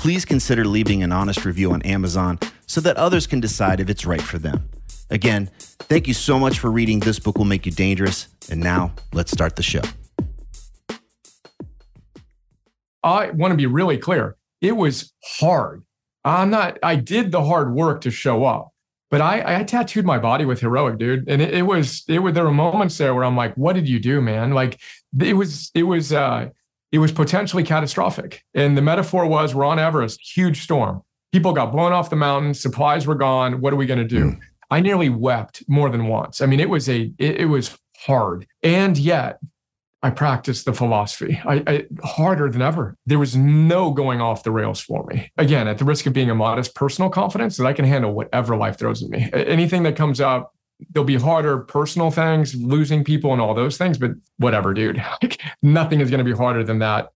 please consider leaving an honest review on Amazon so that others can decide if it's right for them. Again, thank you so much for reading This Book Will Make You Dangerous. And now let's start the show. I want to be really clear. It was hard. I'm not, I did the hard work to show up, but I, I tattooed my body with heroic, dude. And it, it was, it was, there were moments there where I'm like, what did you do, man? Like it was, it was, uh, it was potentially catastrophic. And the metaphor was we're on Everest, huge storm. People got blown off the mountain, supplies were gone. What are we going to do? Mm. I nearly wept more than once. I mean, it was a it, it was hard. And yet I practiced the philosophy I, I, harder than ever. There was no going off the rails for me. Again, at the risk of being a modest personal confidence that I can handle whatever life throws at me. Anything that comes up, there'll be harder personal things, losing people and all those things, but whatever, dude. Like, nothing is going to be harder than that.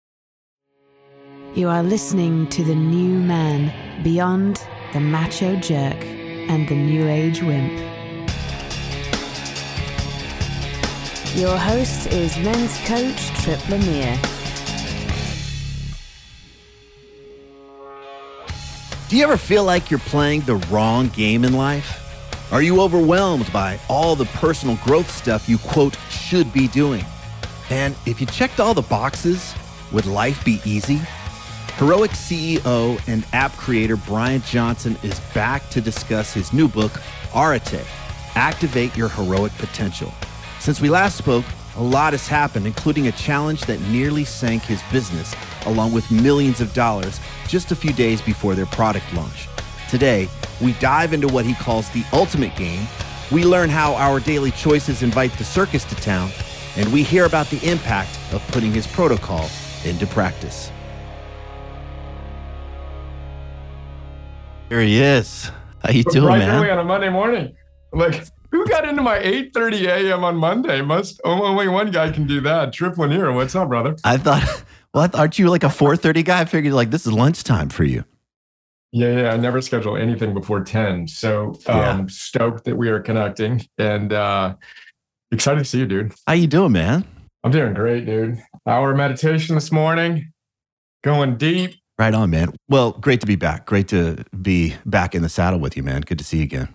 You are listening to the new man beyond the macho jerk and the new age wimp. Your host is men's coach Tripp Lanier. Do you ever feel like you're playing the wrong game in life? Are you overwhelmed by all the personal growth stuff you, quote, should be doing? And if you checked all the boxes, would life be easy? Heroic CEO and app creator Brian Johnson is back to discuss his new book, Arete Activate Your Heroic Potential. Since we last spoke, a lot has happened, including a challenge that nearly sank his business, along with millions of dollars just a few days before their product launch. Today, we dive into what he calls the ultimate game. We learn how our daily choices invite the circus to town, and we hear about the impact of putting his protocol into practice. Here he is. How you doing, man? right man? on a Monday morning. Like, who got into my 8:30 a.m. on Monday? Must oh, only one guy can do that. Tripp Lanier, what's up, brother? I thought, well, aren't you like a 4:30 guy? I figured like this is lunchtime for you. Yeah, yeah. I never schedule anything before 10. So um, yeah. stoked that we are connecting and uh, excited to see you, dude. How you doing, man? I'm doing great, dude. Hour meditation this morning, going deep. Right on, man. Well, great to be back. Great to be back in the saddle with you, man. Good to see you again.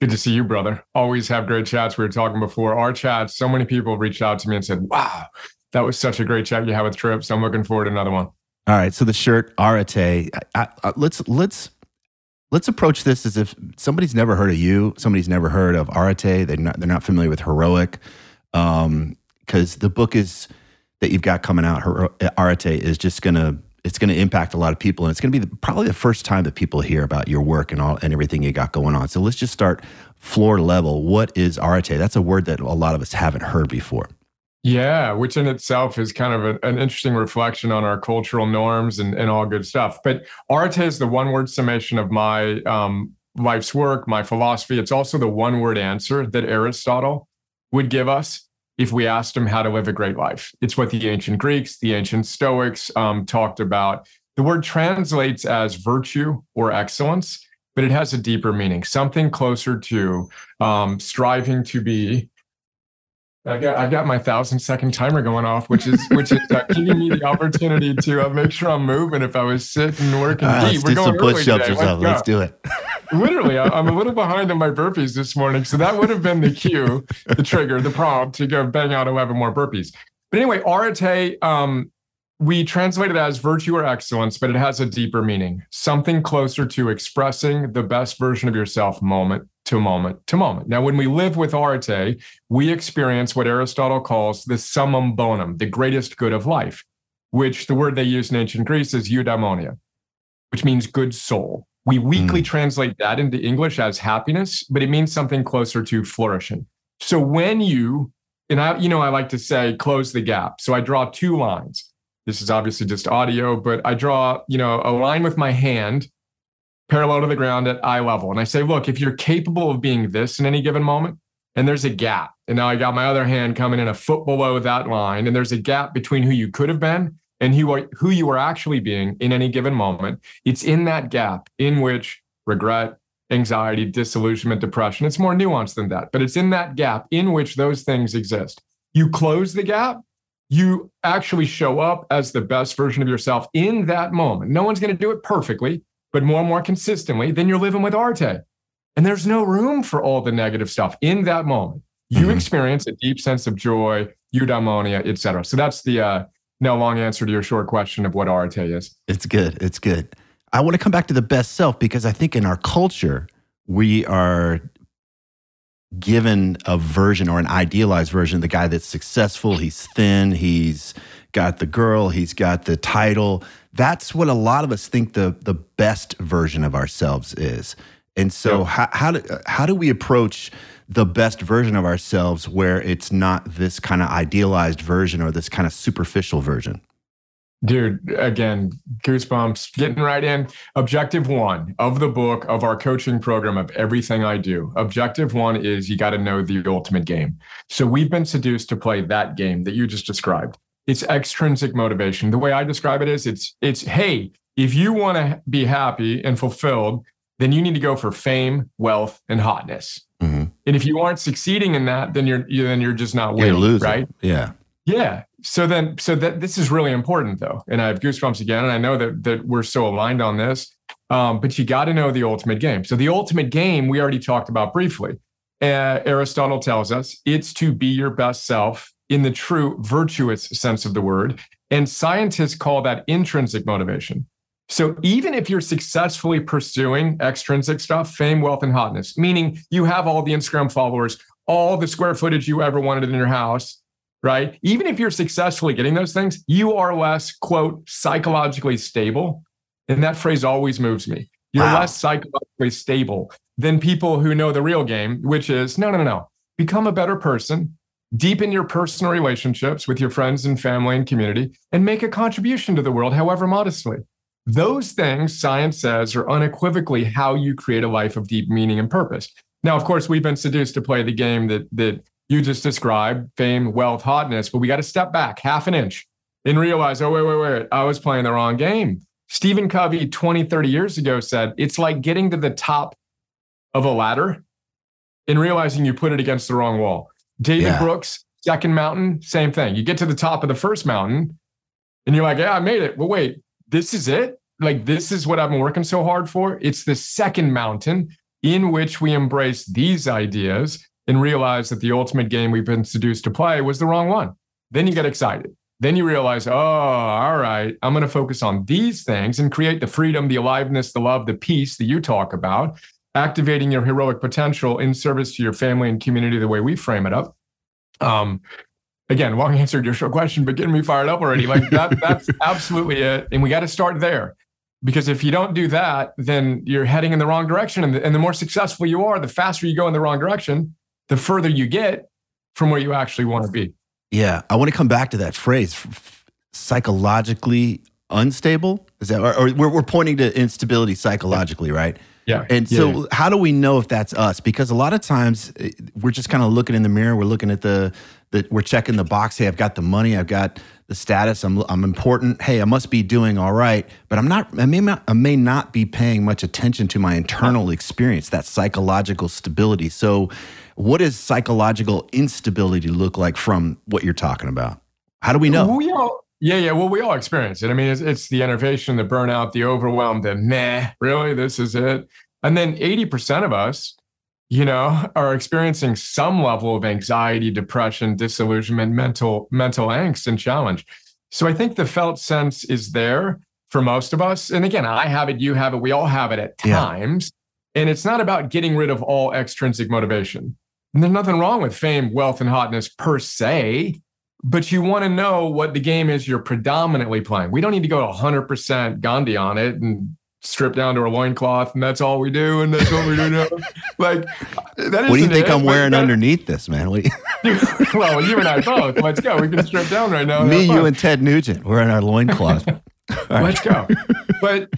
Good to see you, brother. Always have great chats. We were talking before our chats. So many people reached out to me and said, wow, that was such a great chat you had with Tripp. So I'm looking forward to another one. All right. So the shirt Arete. I, I, let's let's let's approach this as if somebody's never heard of you. Somebody's never heard of Arete. They're not they're not familiar with heroic. Um, because the book is that you've got coming out, Arete is just gonna it's gonna impact a lot of people, and it's gonna be the, probably the first time that people hear about your work and all and everything you got going on. So let's just start floor level. What is Arete? That's a word that a lot of us haven't heard before. Yeah, which in itself is kind of a, an interesting reflection on our cultural norms and, and all good stuff. But Arete is the one word summation of my um, life's work, my philosophy. It's also the one word answer that Aristotle would give us if we asked him how to live a great life. It's what the ancient Greeks, the ancient Stoics um, talked about. The word translates as virtue or excellence, but it has a deeper meaning, something closer to um, striving to be I got I've got my thousand second timer going off, which is which is uh, giving me the opportunity to uh, make sure I'm moving. If I was sitting and working right, deep, we're going some push-ups or something. Let's do it. Literally, I, am a little behind on my burpees this morning, so that would have been the cue, the trigger, the prompt to go bang out 11 more burpees. But anyway, Arete, um, we translate it as virtue or excellence, but it has a deeper meaning, something closer to expressing the best version of yourself moment to moment to moment. Now, when we live with Arete, we experience what Aristotle calls the summum bonum, the greatest good of life, which the word they use in ancient Greece is eudaimonia, which means good soul. We weakly mm. translate that into English as happiness, but it means something closer to flourishing. So when you, and I, you know, I like to say close the gap. So I draw two lines this is obviously just audio, but I draw, you know, a line with my hand parallel to the ground at eye level. And I say, look, if you're capable of being this in any given moment, and there's a gap, and now I got my other hand coming in a foot below that line, and there's a gap between who you could have been and who, are, who you are actually being in any given moment. It's in that gap in which regret, anxiety, disillusionment, depression, it's more nuanced than that, but it's in that gap in which those things exist. You close the gap, you actually show up as the best version of yourself in that moment. No one's going to do it perfectly, but more and more consistently, then you're living with Arete. And there's no room for all the negative stuff in that moment. You mm-hmm. experience a deep sense of joy, eudaimonia, et cetera. So that's the uh, no long answer to your short question of what Arete is. It's good. It's good. I want to come back to the best self because I think in our culture, we are given a version or an idealized version the guy that's successful he's thin he's got the girl he's got the title that's what a lot of us think the the best version of ourselves is and so yep. how, how do how do we approach the best version of ourselves where it's not this kind of idealized version or this kind of superficial version Dude, again, goosebumps, getting right in. Objective one of the book of our coaching program of everything I do. Objective one is you got to know the ultimate game. So we've been seduced to play that game that you just described. It's extrinsic motivation. The way I describe it is it's it's hey, if you want to be happy and fulfilled, then you need to go for fame, wealth, and hotness. Mm-hmm. And if you aren't succeeding in that, then you're then you're just not winning, you're right? Yeah. Yeah. So then, so that this is really important though, and I have goosebumps again, and I know that that we're so aligned on this. Um, but you got to know the ultimate game. So the ultimate game we already talked about briefly. Uh, Aristotle tells us it's to be your best self in the true virtuous sense of the word, and scientists call that intrinsic motivation. So even if you're successfully pursuing extrinsic stuff, fame, wealth, and hotness, meaning you have all the Instagram followers, all the square footage you ever wanted in your house, right? Even if you're successfully getting those things, you are less, quote, psychologically stable. And that phrase always moves me. You're wow. less psychologically stable than people who know the real game, which is no, no, no, no. Become a better person, deepen your personal relationships with your friends and family and community, and make a contribution to the world, however modestly. Those things, science says, are unequivocally how you create a life of deep meaning and purpose. Now, of course, we've been seduced to play the game that that you just described fame, wealth, hotness, but we got to step back half an inch and realize, oh, wait, wait, wait, I was playing the wrong game. Stephen Covey 20, 30 years ago said it's like getting to the top of a ladder and realizing you put it against the wrong wall. David yeah. Brooks, second mountain, same thing. You get to the top of the first mountain and you're like, yeah, I made it. But wait, this is it? Like, this is what I've been working so hard for? It's the second mountain in which we embrace these ideas and realize that the ultimate game we've been seduced to play was the wrong one. Then you get excited. Then you realize, oh, all right, I'm going to focus on these things and create the freedom, the aliveness, the love, the peace that you talk about, activating your heroic potential in service to your family and community the way we frame it up. Um, again, long answer to your short question, but getting me fired up already. Like that, that's absolutely it. And we got to start there. Because if you don't do that, then you're heading in the wrong direction. And the, and the more successful you are, the faster you go in the wrong direction, the further you get from where you actually want to be. Yeah, I want to come back to that phrase, psychologically unstable. Is that, or, or we're, we're pointing to instability psychologically, right? Yeah. And so, yeah. how do we know if that's us? Because a lot of times eh, we're just kind of looking in the mirror. We're looking at the, the, we're checking the box. Hey, I've got the money. I've got the status. I'm, I'm important. Hey, I must be doing all right. But I'm not. I may not. I may not be paying much attention to my internal experience, that psychological stability. So, what does psychological instability look like from what you're talking about? How do we know? We all, yeah, yeah. Well, we all experience it. I mean, it's, it's the enervation, the burnout, the overwhelm, the nah, really, this is it. And then 80% of us, you know, are experiencing some level of anxiety, depression, disillusionment, mental mental angst and challenge. So I think the felt sense is there for most of us. And again, I have it, you have it, we all have it at times. Yeah. And it's not about getting rid of all extrinsic motivation. And there's nothing wrong with fame, wealth, and hotness per se, but you want to know what the game is you're predominantly playing. We don't need to go to 100% Gandhi on it and strip down to a loincloth and that's all we do and that's what we do now. like that What do you think it, I'm wearing that, underneath this, man? You, well, you and I both. Let's go. We can strip down right now. Me, you, and Ted Nugent. We're in our loincloth. Let's go. But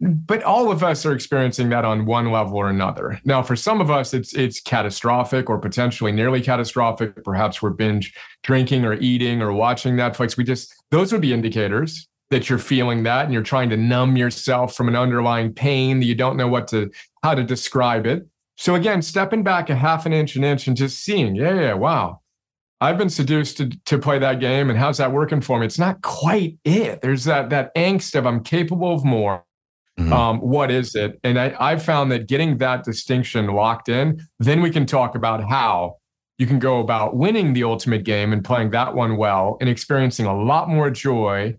but all of us are experiencing that on one level or another. Now, for some of us, it's it's catastrophic or potentially nearly catastrophic. Perhaps we're binge drinking or eating or watching Netflix. We just those would be indicators that you're feeling that and you're trying to numb yourself from an underlying pain that you don't know what to how to describe it. So again, stepping back a half an inch, an inch, and just seeing, yeah, yeah, wow. I've been seduced to, to play that game, and how's that working for me? It's not quite it. There's that that angst of I'm capable of more. Mm-hmm. Um, what is it? And I, I've found that getting that distinction locked in, then we can talk about how you can go about winning the ultimate game and playing that one well and experiencing a lot more joy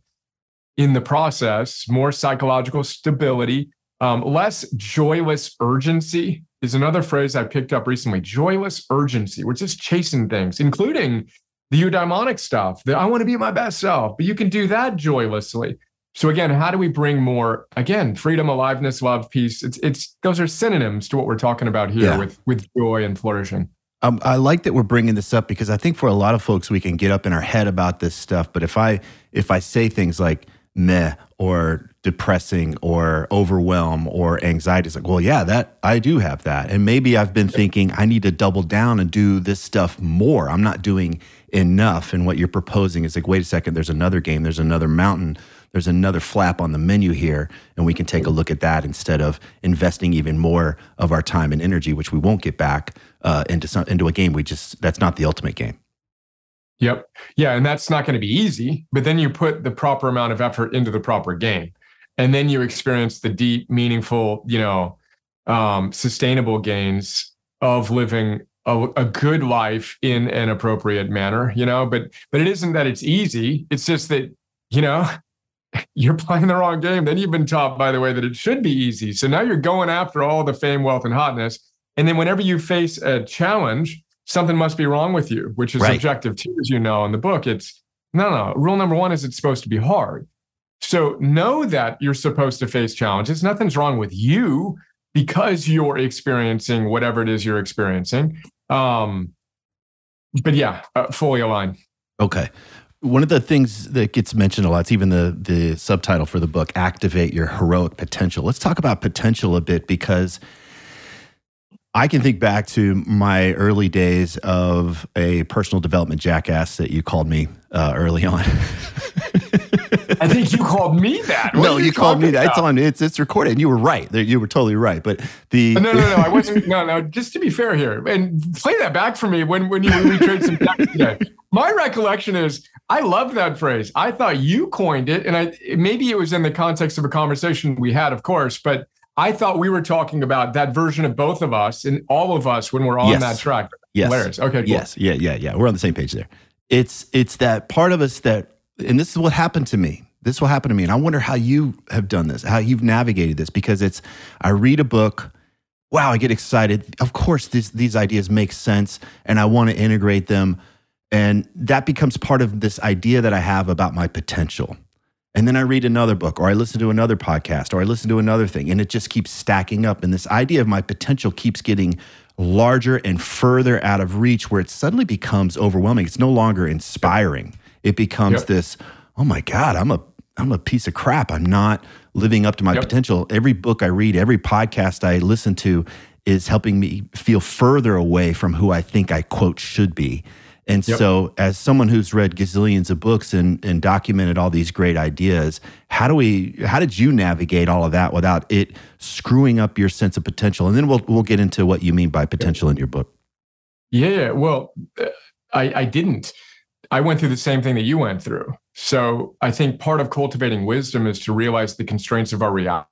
in the process, more psychological stability, um, less joyless urgency is another phrase I picked up recently. Joyless urgency. We're just chasing things, including the eudaimonic stuff that I want to be my best self, but you can do that joylessly. So again, how do we bring more again freedom, aliveness, love, peace? It's it's those are synonyms to what we're talking about here yeah. with with joy and flourishing. Um, I like that we're bringing this up because I think for a lot of folks we can get up in our head about this stuff. But if I if I say things like meh or depressing or overwhelm or anxiety. It's like, well, yeah, that I do have that. And maybe I've been thinking I need to double down and do this stuff more. I'm not doing enough. And what you're proposing is like, wait a second, there's another game, there's another mountain, there's another flap on the menu here. And we can take a look at that instead of investing even more of our time and energy, which we won't get back uh, into some, into a game we just that's not the ultimate game. Yep. Yeah. And that's not going to be easy, but then you put the proper amount of effort into the proper game. And then you experience the deep, meaningful, you know, um, sustainable gains of living a, a, good life in an appropriate manner, you know, but but it isn't that it's easy. It's just that, you know, you're playing the wrong game. Then you've been taught, by the way, that it should be easy. So now you're going after all the fame, wealth, and hotness. And then whenever you face a challenge, something must be wrong with you, which is right. subjective too, as you know in the book. It's no, no. Rule number one is it's supposed to be hard. So know that you're supposed to face challenges. Nothing's wrong with you because you're experiencing whatever it is you're experiencing. Um, but yeah, uh, fully aligned. Okay. One of the things that gets mentioned a lot, it's even the the subtitle for the book, "Activate Your Heroic Potential." Let's talk about potential a bit because I can think back to my early days of a personal development jackass that you called me uh, early on. I think you called me that. What no, you, you called me that. It's on. It's it's recorded. And you were right. You were totally right. But the uh, no, no, no. I wasn't. No, no. Just to be fair here, and play that back for me when when you when we trade some today. My recollection is I love that phrase. I thought you coined it, and I maybe it was in the context of a conversation we had, of course, but I thought we were talking about that version of both of us and all of us when we're on yes. that track. Yes. Hilarious. Okay. Cool. Yes. Yeah. Yeah. Yeah. We're on the same page there. It's it's that part of us that, and this is what happened to me. This will happen to me, and I wonder how you have done this, how you've navigated this, because it's. I read a book. Wow, I get excited. Of course, these these ideas make sense, and I want to integrate them, and that becomes part of this idea that I have about my potential and then I read another book or I listen to another podcast or I listen to another thing and it just keeps stacking up. And this idea of my potential keeps getting larger and further out of reach where it suddenly becomes overwhelming. It's no longer inspiring. It becomes yep. this, oh my God, I'm a I'm a piece of crap. I'm not living up to my yep. potential. Every book I read, every podcast I listen to is helping me feel further away from who I think I quote should be. And yep. so, as someone who's read gazillions of books and, and documented all these great ideas, how do we? How did you navigate all of that without it screwing up your sense of potential? And then we'll we'll get into what you mean by potential in your book. Yeah, well, uh, I, I didn't. I went through the same thing that you went through. So I think part of cultivating wisdom is to realize the constraints of our reality.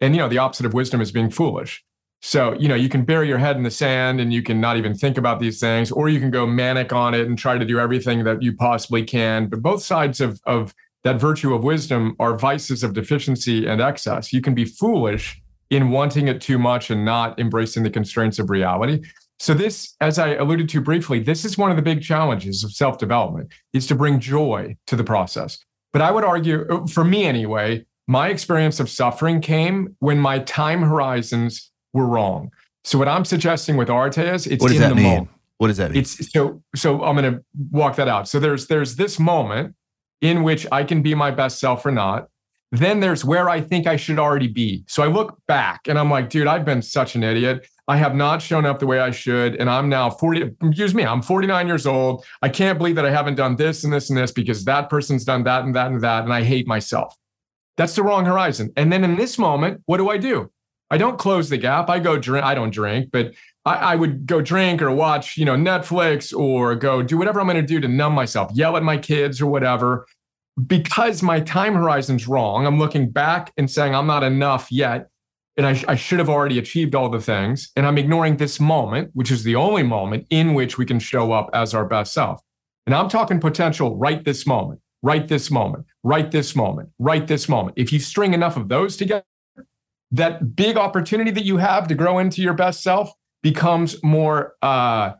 And you know, the opposite of wisdom is being foolish. So, you know, you can bury your head in the sand and you can not even think about these things, or you can go manic on it and try to do everything that you possibly can. But both sides of, of that virtue of wisdom are vices of deficiency and excess. You can be foolish in wanting it too much and not embracing the constraints of reality. So this, as I alluded to briefly, this is one of the big challenges of self-development is to bring joy to the process. But I would argue, uh, for me anyway, my experience of suffering came when my time horizons were wrong. So what I'm suggesting with Arete is it's what does in that the mean? moment. What does that mean? It's so so I'm going to walk that out. So there's there's this moment in which I can be my best self or not. Then there's where I think I should already be. So I look back and I'm like, dude, I've been such an idiot. I have not shown up the way I should. And I'm now 40, excuse me, I'm 49 years old. I can't believe that I haven't done this and this and this because that person's done that and that and that. And I hate myself. That's the wrong horizon. And then in this moment, what do I do? I don't close the gap. I go drink. I don't drink, but I, I would go drink or watch, you know, Netflix or go do whatever I'm going to do to numb myself, yell at my kids or whatever. Because my time horizon's wrong, I'm looking back and saying I'm not enough yet. And I, sh- I should have already achieved all the things. And I'm ignoring this moment, which is the only moment in which we can show up as our best self. And I'm talking potential right this moment, right this moment, right this moment, right this moment. If you string enough of those together, that big opportunity that you have to grow into your best self becomes more uh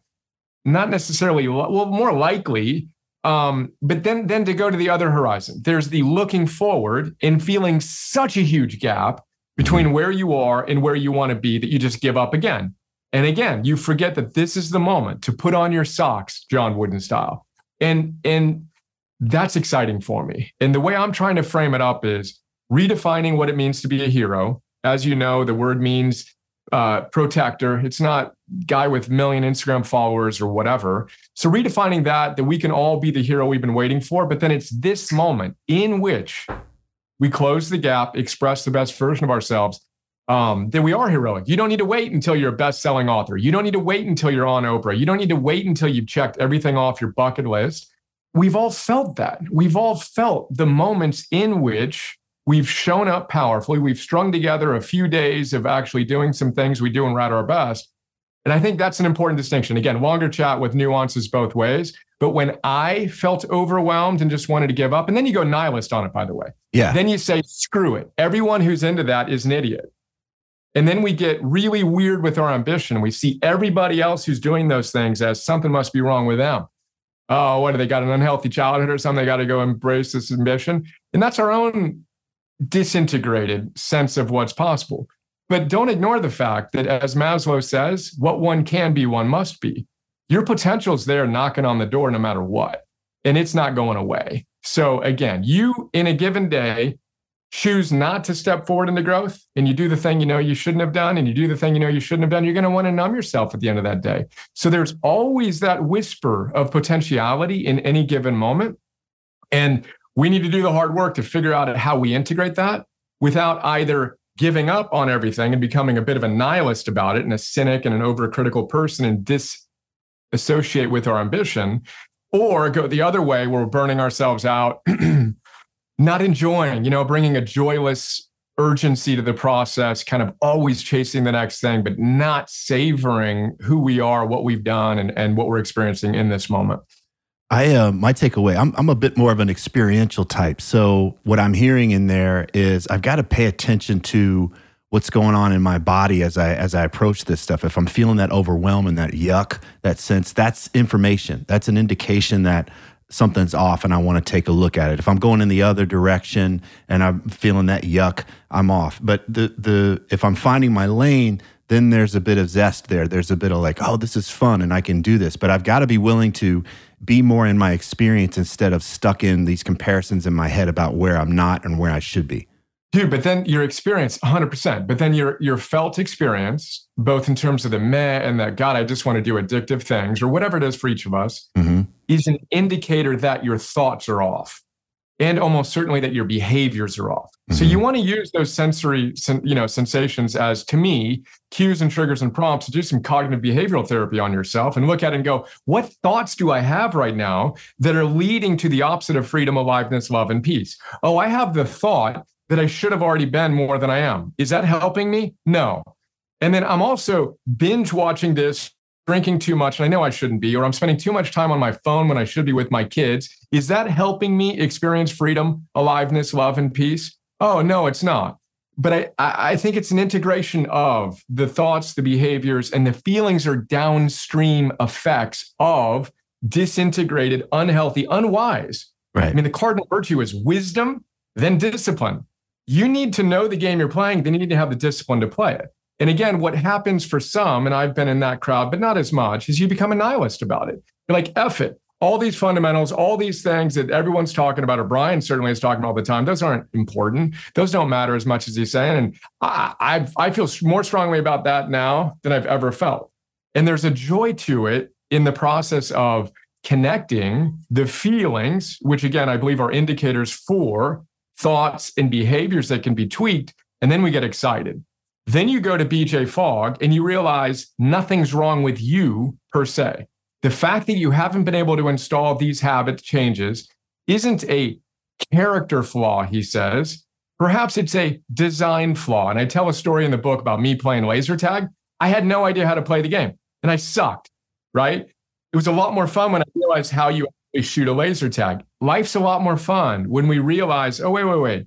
not necessarily well more likely um but then then to go to the other horizon there's the looking forward and feeling such a huge gap between where you are and where you want to be that you just give up again and again you forget that this is the moment to put on your socks john wooden style and and that's exciting for me and the way i'm trying to frame it up is redefining what it means to be a hero as you know, the word means uh, protector. It's not guy with million Instagram followers or whatever. So redefining that, that we can all be the hero we've been waiting for. But then it's this moment in which we close the gap, express the best version of ourselves. Um, then we are heroic. You don't need to wait until you're a best-selling author. You don't need to wait until you're on Oprah. You don't need to wait until you've checked everything off your bucket list. We've all felt that. We've all felt the moments in which we've shown up powerfully. We've strung together a few days of actually doing some things we do and we're our best. And I think that's an important distinction. Again, longer chat with nuances both ways. But when I felt overwhelmed and just wanted to give up, and then you go nihilist on it, by the way. Yeah. Then you say, screw it. Everyone who's into that is an idiot. And then we get really weird with our ambition. We see everybody else who's doing those things as something must be wrong with them. Oh, what do they got an unhealthy childhood or something? They got to go embrace this ambition. And that's our own disintegrated sense of what's possible. But don't ignore the fact that, as Maslow says, what one can be, one must be. Your potential's there knocking on the door no matter what, and it's not going away. So, again, you in a given day choose not to step forward into growth and you do the thing you know you shouldn't have done and you do the thing you know you shouldn't have done, you're going to want to numb yourself at the end of that day. So, there's always that whisper of potentiality in any given moment. And we need to do the hard work to figure out how we integrate that without either giving up on everything and becoming a bit of a nihilist about it and a cynic and an overcritical person and disassociate with our ambition, or go the other way where we're burning ourselves out, not enjoying, you know, bringing a joyless urgency to the process, kind of always chasing the next thing, but not savoring who we are, what we've done, and, and what we're experiencing in this moment. I uh, my takeaway. I'm I'm a bit more of an experiential type. So what I'm hearing in there is I've got to pay attention to what's going on in my body as I as I approach this stuff. If I'm feeling that overwhelm and that yuck, that sense, that's information. That's an indication that something's off and I want to take a look at it. If I'm going in the other direction and I'm feeling that yuck, I'm off. But the the if I'm finding my lane, then there's a bit of zest there. There's a bit of like, oh, this is fun and I can do this. But I've got to be willing to be more in my experience instead of stuck in these comparisons in my head about where I'm not and where I should be. Dude, but then your experience, 100%, but then your your felt experience, both in terms of the meh and that, God, I just want to do addictive things or whatever it is for each of us, mm-hmm. is an indicator that your thoughts are off and almost certainly that your behaviors are off. Mm-hmm. So you want to use those sensory, you know, sensations as to me cues and triggers and prompts to do some cognitive behavioral therapy on yourself and look at it and go, what thoughts do I have right now that are leading to the opposite of freedom, aliveness, love, and peace? Oh, I have the thought that I should have already been more than I am. Is that helping me? No. And then I'm also binge watching this, drinking too much, and I know I shouldn't be, or I'm spending too much time on my phone when I should be with my kids. Is that helping me experience freedom, aliveness, love, and peace? Oh, no, it's not. But I, I think it's an integration of the thoughts, the behaviors, and the feelings are downstream effects of disintegrated, unhealthy, unwise. Right. I mean, the cardinal virtue is wisdom, then discipline. You need to know the game you're playing, then you need to have the discipline to play it. And again, what happens for some, and I've been in that crowd, but not as much, is you become a nihilist about it. You're like, F it. All these fundamentals, all these things that everyone's talking about, or Brian certainly is talking about all the time, those aren't important. Those don't matter as much as he's saying. And I, I, I feel more strongly about that now than I've ever felt. And there's a joy to it in the process of connecting the feelings, which again, I believe are indicators for thoughts and behaviors that can be tweaked. And then we get excited. Then you go to BJ Fogg and you realize nothing's wrong with you per se. The fact that you haven't been able to install these habit changes isn't a character flaw, he says. Perhaps it's a design flaw. And I tell a story in the book about me playing laser tag. I had no idea how to play the game and I sucked, right? It was a lot more fun when I realized how you actually shoot a laser tag. Life's a lot more fun when we realize, oh, wait, wait, wait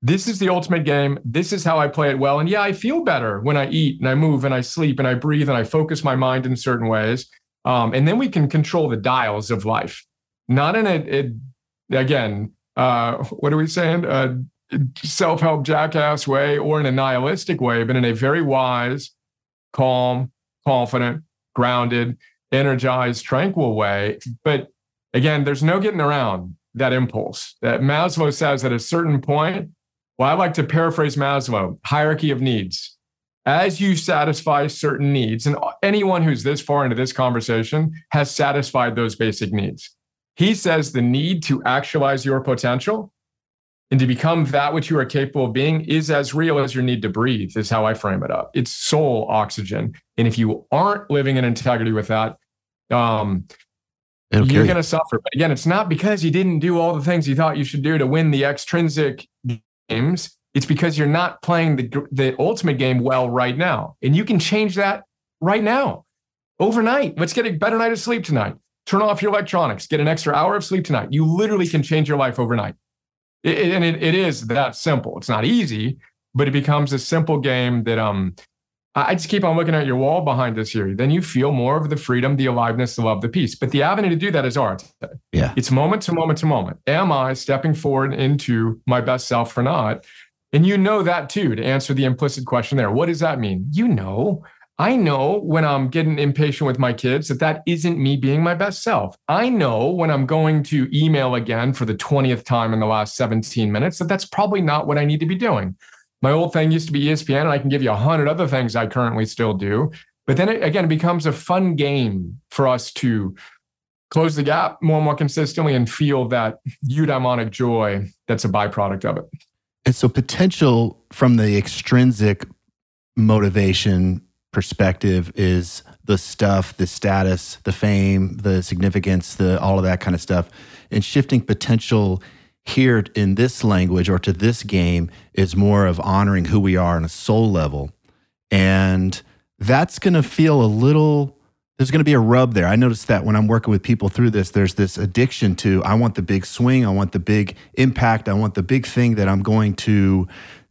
this is the ultimate game. This is how I play it well. And yeah, I feel better when I eat and I move and I sleep and I breathe and I focus my mind in certain ways. Um, and then we can control the dials of life, not in a, a again, uh, what are we saying? Self help jackass way or in a nihilistic way, but in a very wise, calm, confident, grounded, energized, tranquil way. But again, there's no getting around that impulse that Maslow says at a certain point, well, I like to paraphrase Maslow hierarchy of needs. As you satisfy certain needs, and anyone who's this far into this conversation has satisfied those basic needs. He says the need to actualize your potential and to become that which you are capable of being is as real as your need to breathe, is how I frame it up. It's soul oxygen. And if you aren't living in integrity with that, um, you're going to suffer. But again, it's not because you didn't do all the things you thought you should do to win the extrinsic games, it's because you're not playing the, the ultimate game well right now. And you can change that right now, overnight. Let's get a better night of sleep tonight. Turn off your electronics, get an extra hour of sleep tonight. You literally can change your life overnight. It, and it, it is that simple. It's not easy, but it becomes a simple game that um I just keep on looking at your wall behind us here. Then you feel more of the freedom, the aliveness, the love, the peace. But the avenue to do that is art. Yeah. It's moment to moment to moment. Am I stepping forward into my best self or not? And you know that too, to answer the implicit question there. What does that mean? You know, I know when I'm getting impatient with my kids that that isn't me being my best self. I know when I'm going to email again for the 20th time in the last 17 minutes that that's probably not what I need to be doing. My old thing used to be ESPN, and I can give you a hundred other things I currently still do. But then it, again, it becomes a fun game for us to close the gap more and more consistently and feel that eudaimonic joy that's a byproduct of it. And so, potential from the extrinsic motivation perspective is the stuff, the status, the fame, the significance, the all of that kind of stuff, and shifting potential here in this language or to this game is more of honoring who we are on a soul level. And that's going to feel a little there's going to be a rub there. I noticed that when I'm working with people through this, there's this addiction to I want the big swing, I want the big impact, I want the big thing that I'm going to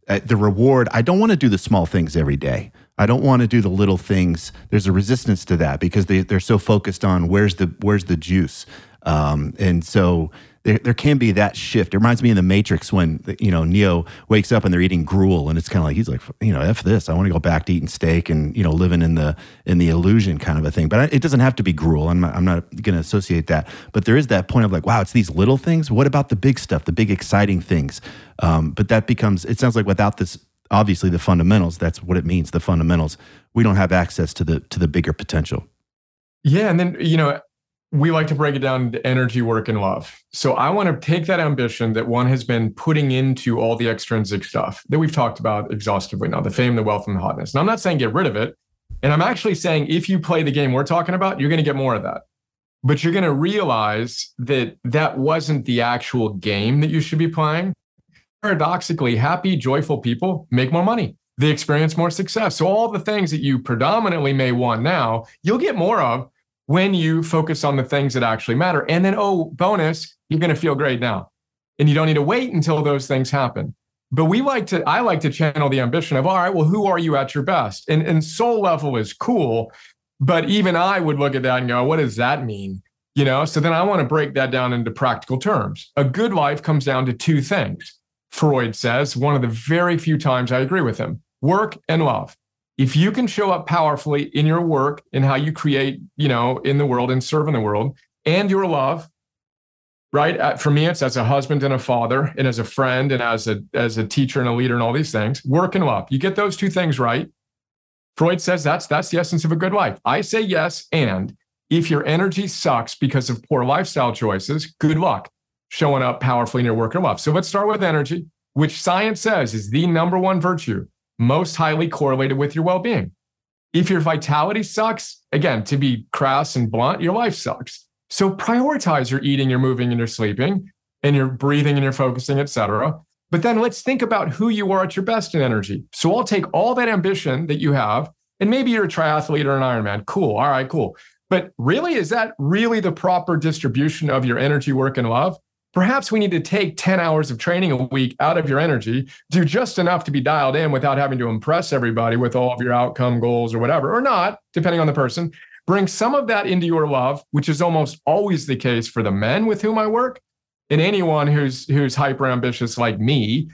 uh, the reward. I don't want to do the small things every day. I don't want to do the little things. There's a resistance to that because they, they're so focused on where's the where's the juice. Um, and so there, there can be that shift. It reminds me of the Matrix when you know Neo wakes up and they're eating gruel, and it's kind of like he's like, you know, f this. I want to go back to eating steak and you know living in the in the illusion kind of a thing. But it doesn't have to be gruel. I'm not, I'm not going to associate that. But there is that point of like, wow, it's these little things. What about the big stuff, the big exciting things? Um, but that becomes. It sounds like without this obviously the fundamentals that's what it means the fundamentals we don't have access to the to the bigger potential yeah and then you know we like to break it down into energy, work, and love. So I want to take that ambition that one has been putting into all the extrinsic stuff that we've talked about exhaustively now the fame, the wealth, and the hotness. And I'm not saying get rid of it. And I'm actually saying if you play the game we're talking about, you're going to get more of that. But you're going to realize that that wasn't the actual game that you should be playing. Paradoxically, happy, joyful people make more money. they experience more success. So all the things that you predominantly may want now, you'll get more of when you focus on the things that actually matter. And then, oh, bonus, you're going to feel great now. And you don't need to wait until those things happen. But we like to, I like to channel the ambition of, all right, well, who are you at your best? And, and soul level is cool. But even I would look at that and go, what does that mean? You know, so then I want to break that down into practical terms. A good life comes down to two things. Freud says, one of the very few times I agree with him work and love. If you can show up powerfully in your work and how you create, you know, in the world and serve in the world and your love, right? Uh, for me, it's as a husband and a father and as a friend and as a, as a teacher and a leader and all these things, work and love. You get those two things right. Freud says that's, that's the essence of a good life. I say yes. And if your energy sucks because of poor lifestyle choices, good luck showing up powerfully in your work and love. So let's start with energy, which science says is the number one virtue most highly correlated with your well being. If your vitality sucks, again, to be crass and blunt, your life sucks. So prioritize your eating, your moving, and your sleeping, and your breathing and your focusing, etc. But then let's think about who you are at your best in energy. So I'll take all that ambition that you have, and maybe you're a triathlete or an Ironman. Cool. All right, cool. But really, is that really the proper distribution of your energy, work, and love? Perhaps we need to take 10 hours of training a week out of your energy, do just enough to be dialed in without having to impress everybody with all of your outcome goals or whatever, or not, depending on the person. Bring some of that into your love, which is almost always the case for the men with whom I work. And anyone who's who's hyper ambitious like me,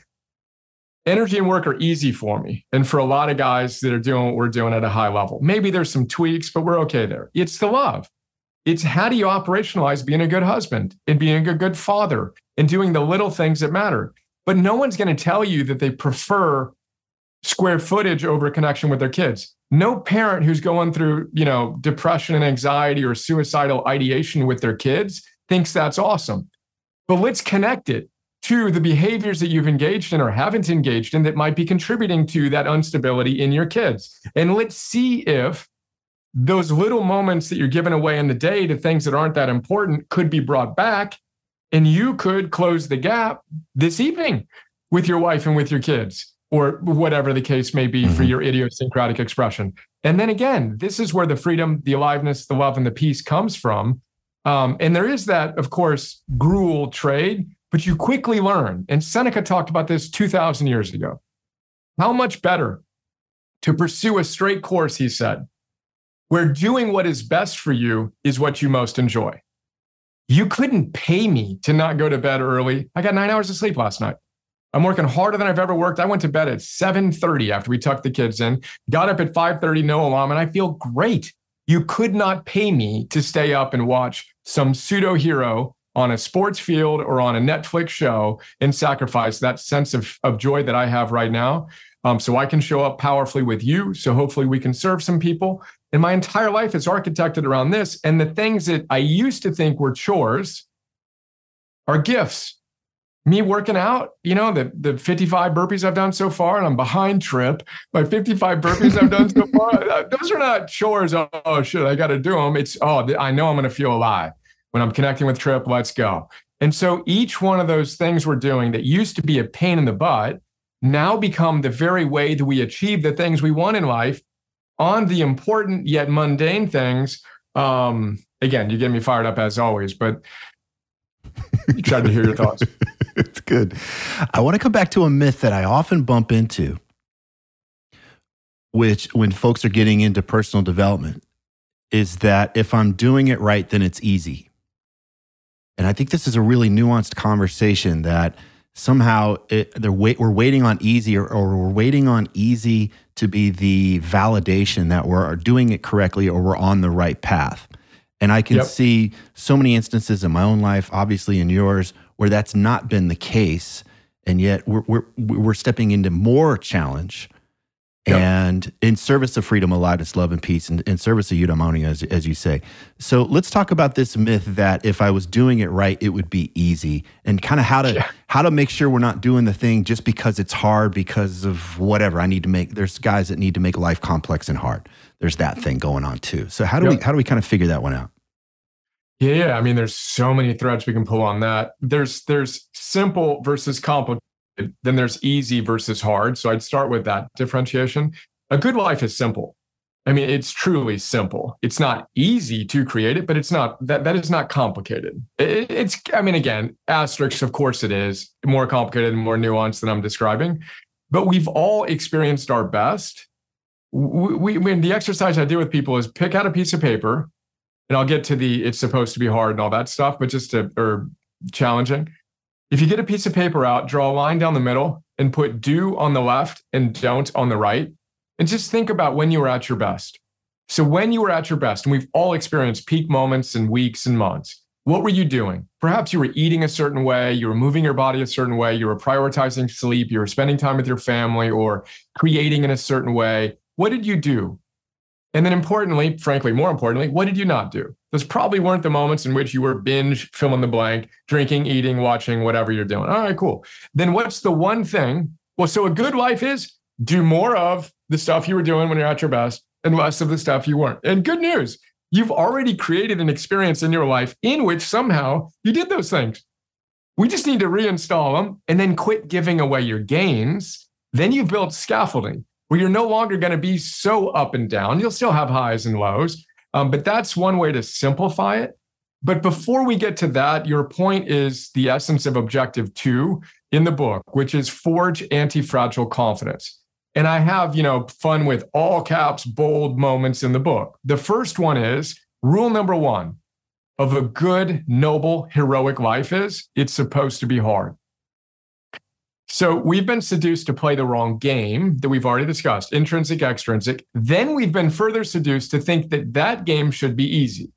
energy and work are easy for me. And for a lot of guys that are doing what we're doing at a high level, maybe there's some tweaks, but we're okay there. It's the love. It's how do you operationalize being a good husband and being a good father and doing the little things that matter. But no one's going to tell you that they prefer square footage over connection with their kids. No parent who's going through, you know, depression and anxiety or suicidal ideation with their kids thinks that's awesome. But let's connect it to the behaviors that you've engaged in or haven't engaged in that might be contributing to that instability in your kids. And let's see if those little moments that you're giving away in the day to things that aren't that important could be brought back and you could close the gap this evening with your wife and with your kids or whatever the case may be mm-hmm. for your idiosyncratic expression. And then again this is where the freedom the aliveness the love and the peace comes from. Um, and there is that of course gruel trade but you quickly learn. And seneca talked about this 2000 years ago. How much better to pursue a straight course he said where doing what is best for you is what you most enjoy. You couldn't pay me to not go to bed early. I got nine hours of sleep last night. I'm working harder than I've ever worked. I went to bed at 7:30 after we tucked the kids in, got up at 5:30, no alarm, and I feel great. You could not pay me to stay up and watch some pseudo hero on a sports field or on a Netflix show and sacrifice that sense of, of joy that I have right now. Um, so I can show up powerfully with you. So hopefully we can serve some people. And my entire life is architected around this. And the things that I used to think were chores are gifts. Me working out, you know, the, the 55 burpees I've done so far, and I'm behind Tripp. My 55 burpees I've done so far, uh, those are not chores. Oh, oh shit, I got to do them. It's, oh, I know I'm going to feel alive when I'm connecting with Tripp. Let's go. And so each one of those things we're doing that used to be a pain in the butt now become the very way that we achieve the things we want in life on the important yet mundane things, um, again, you get me fired up as always, but try to hear your thoughts. it's good. I want to come back to a myth that I often bump into, which when folks are getting into personal development, is that if I'm doing it right, then it's easy. And I think this is a really nuanced conversation that somehow it, they're wait, we're waiting on easy or, or, we're waiting on easy to be the validation that we're doing it correctly or we're on the right path. And I can yep. see so many instances in my own life, obviously in yours, where that's not been the case. And yet we're, we're, we're stepping into more challenge Yep. and in service of freedom, aliveness, love, and peace, and in service of eudaimonia, as, as you say. So let's talk about this myth that if I was doing it right, it would be easy, and kind of how to yeah. how to make sure we're not doing the thing just because it's hard because of whatever I need to make. There's guys that need to make life complex and hard. There's that thing going on too. So how do yep. we how do we kind of figure that one out? Yeah, I mean, there's so many threads we can pull on that. There's there's simple versus complicated then there's easy versus hard. So I'd start with that differentiation. A good life is simple. I mean, it's truly simple. It's not easy to create it, but it's not that that is not complicated. It, it's, I mean, again, asterisks, of course, it is more complicated and more nuanced than I'm describing. But we've all experienced our best. We, when the exercise I do with people is pick out a piece of paper, and I'll get to the it's supposed to be hard and all that stuff, but just to or challenging. If you get a piece of paper out, draw a line down the middle and put do on the left and don't on the right and just think about when you were at your best. So, when you were at your best, and we've all experienced peak moments and weeks and months, what were you doing? Perhaps you were eating a certain way, you were moving your body a certain way, you were prioritizing sleep, you were spending time with your family, or creating in a certain way. What did you do? And then, importantly, frankly, more importantly, what did you not do? Those probably weren't the moments in which you were binge, fill in the blank, drinking, eating, watching, whatever you're doing. All right, cool. Then, what's the one thing? Well, so a good life is do more of the stuff you were doing when you're at your best and less of the stuff you weren't. And good news, you've already created an experience in your life in which somehow you did those things. We just need to reinstall them and then quit giving away your gains. Then you've built scaffolding where you're no longer going to be so up and down. You'll still have highs and lows, um, but that's one way to simplify it. But before we get to that, your point is the essence of objective two in the book, which is forge anti fragile confidence. And I have, you know, fun with all caps, bold moments in the book. The first one is rule number one of a good, noble, heroic life is it's supposed to be hard. So we've been seduced to play the wrong game that we've already discussed, intrinsic, extrinsic. Then we've been further seduced to think that that game should be easy.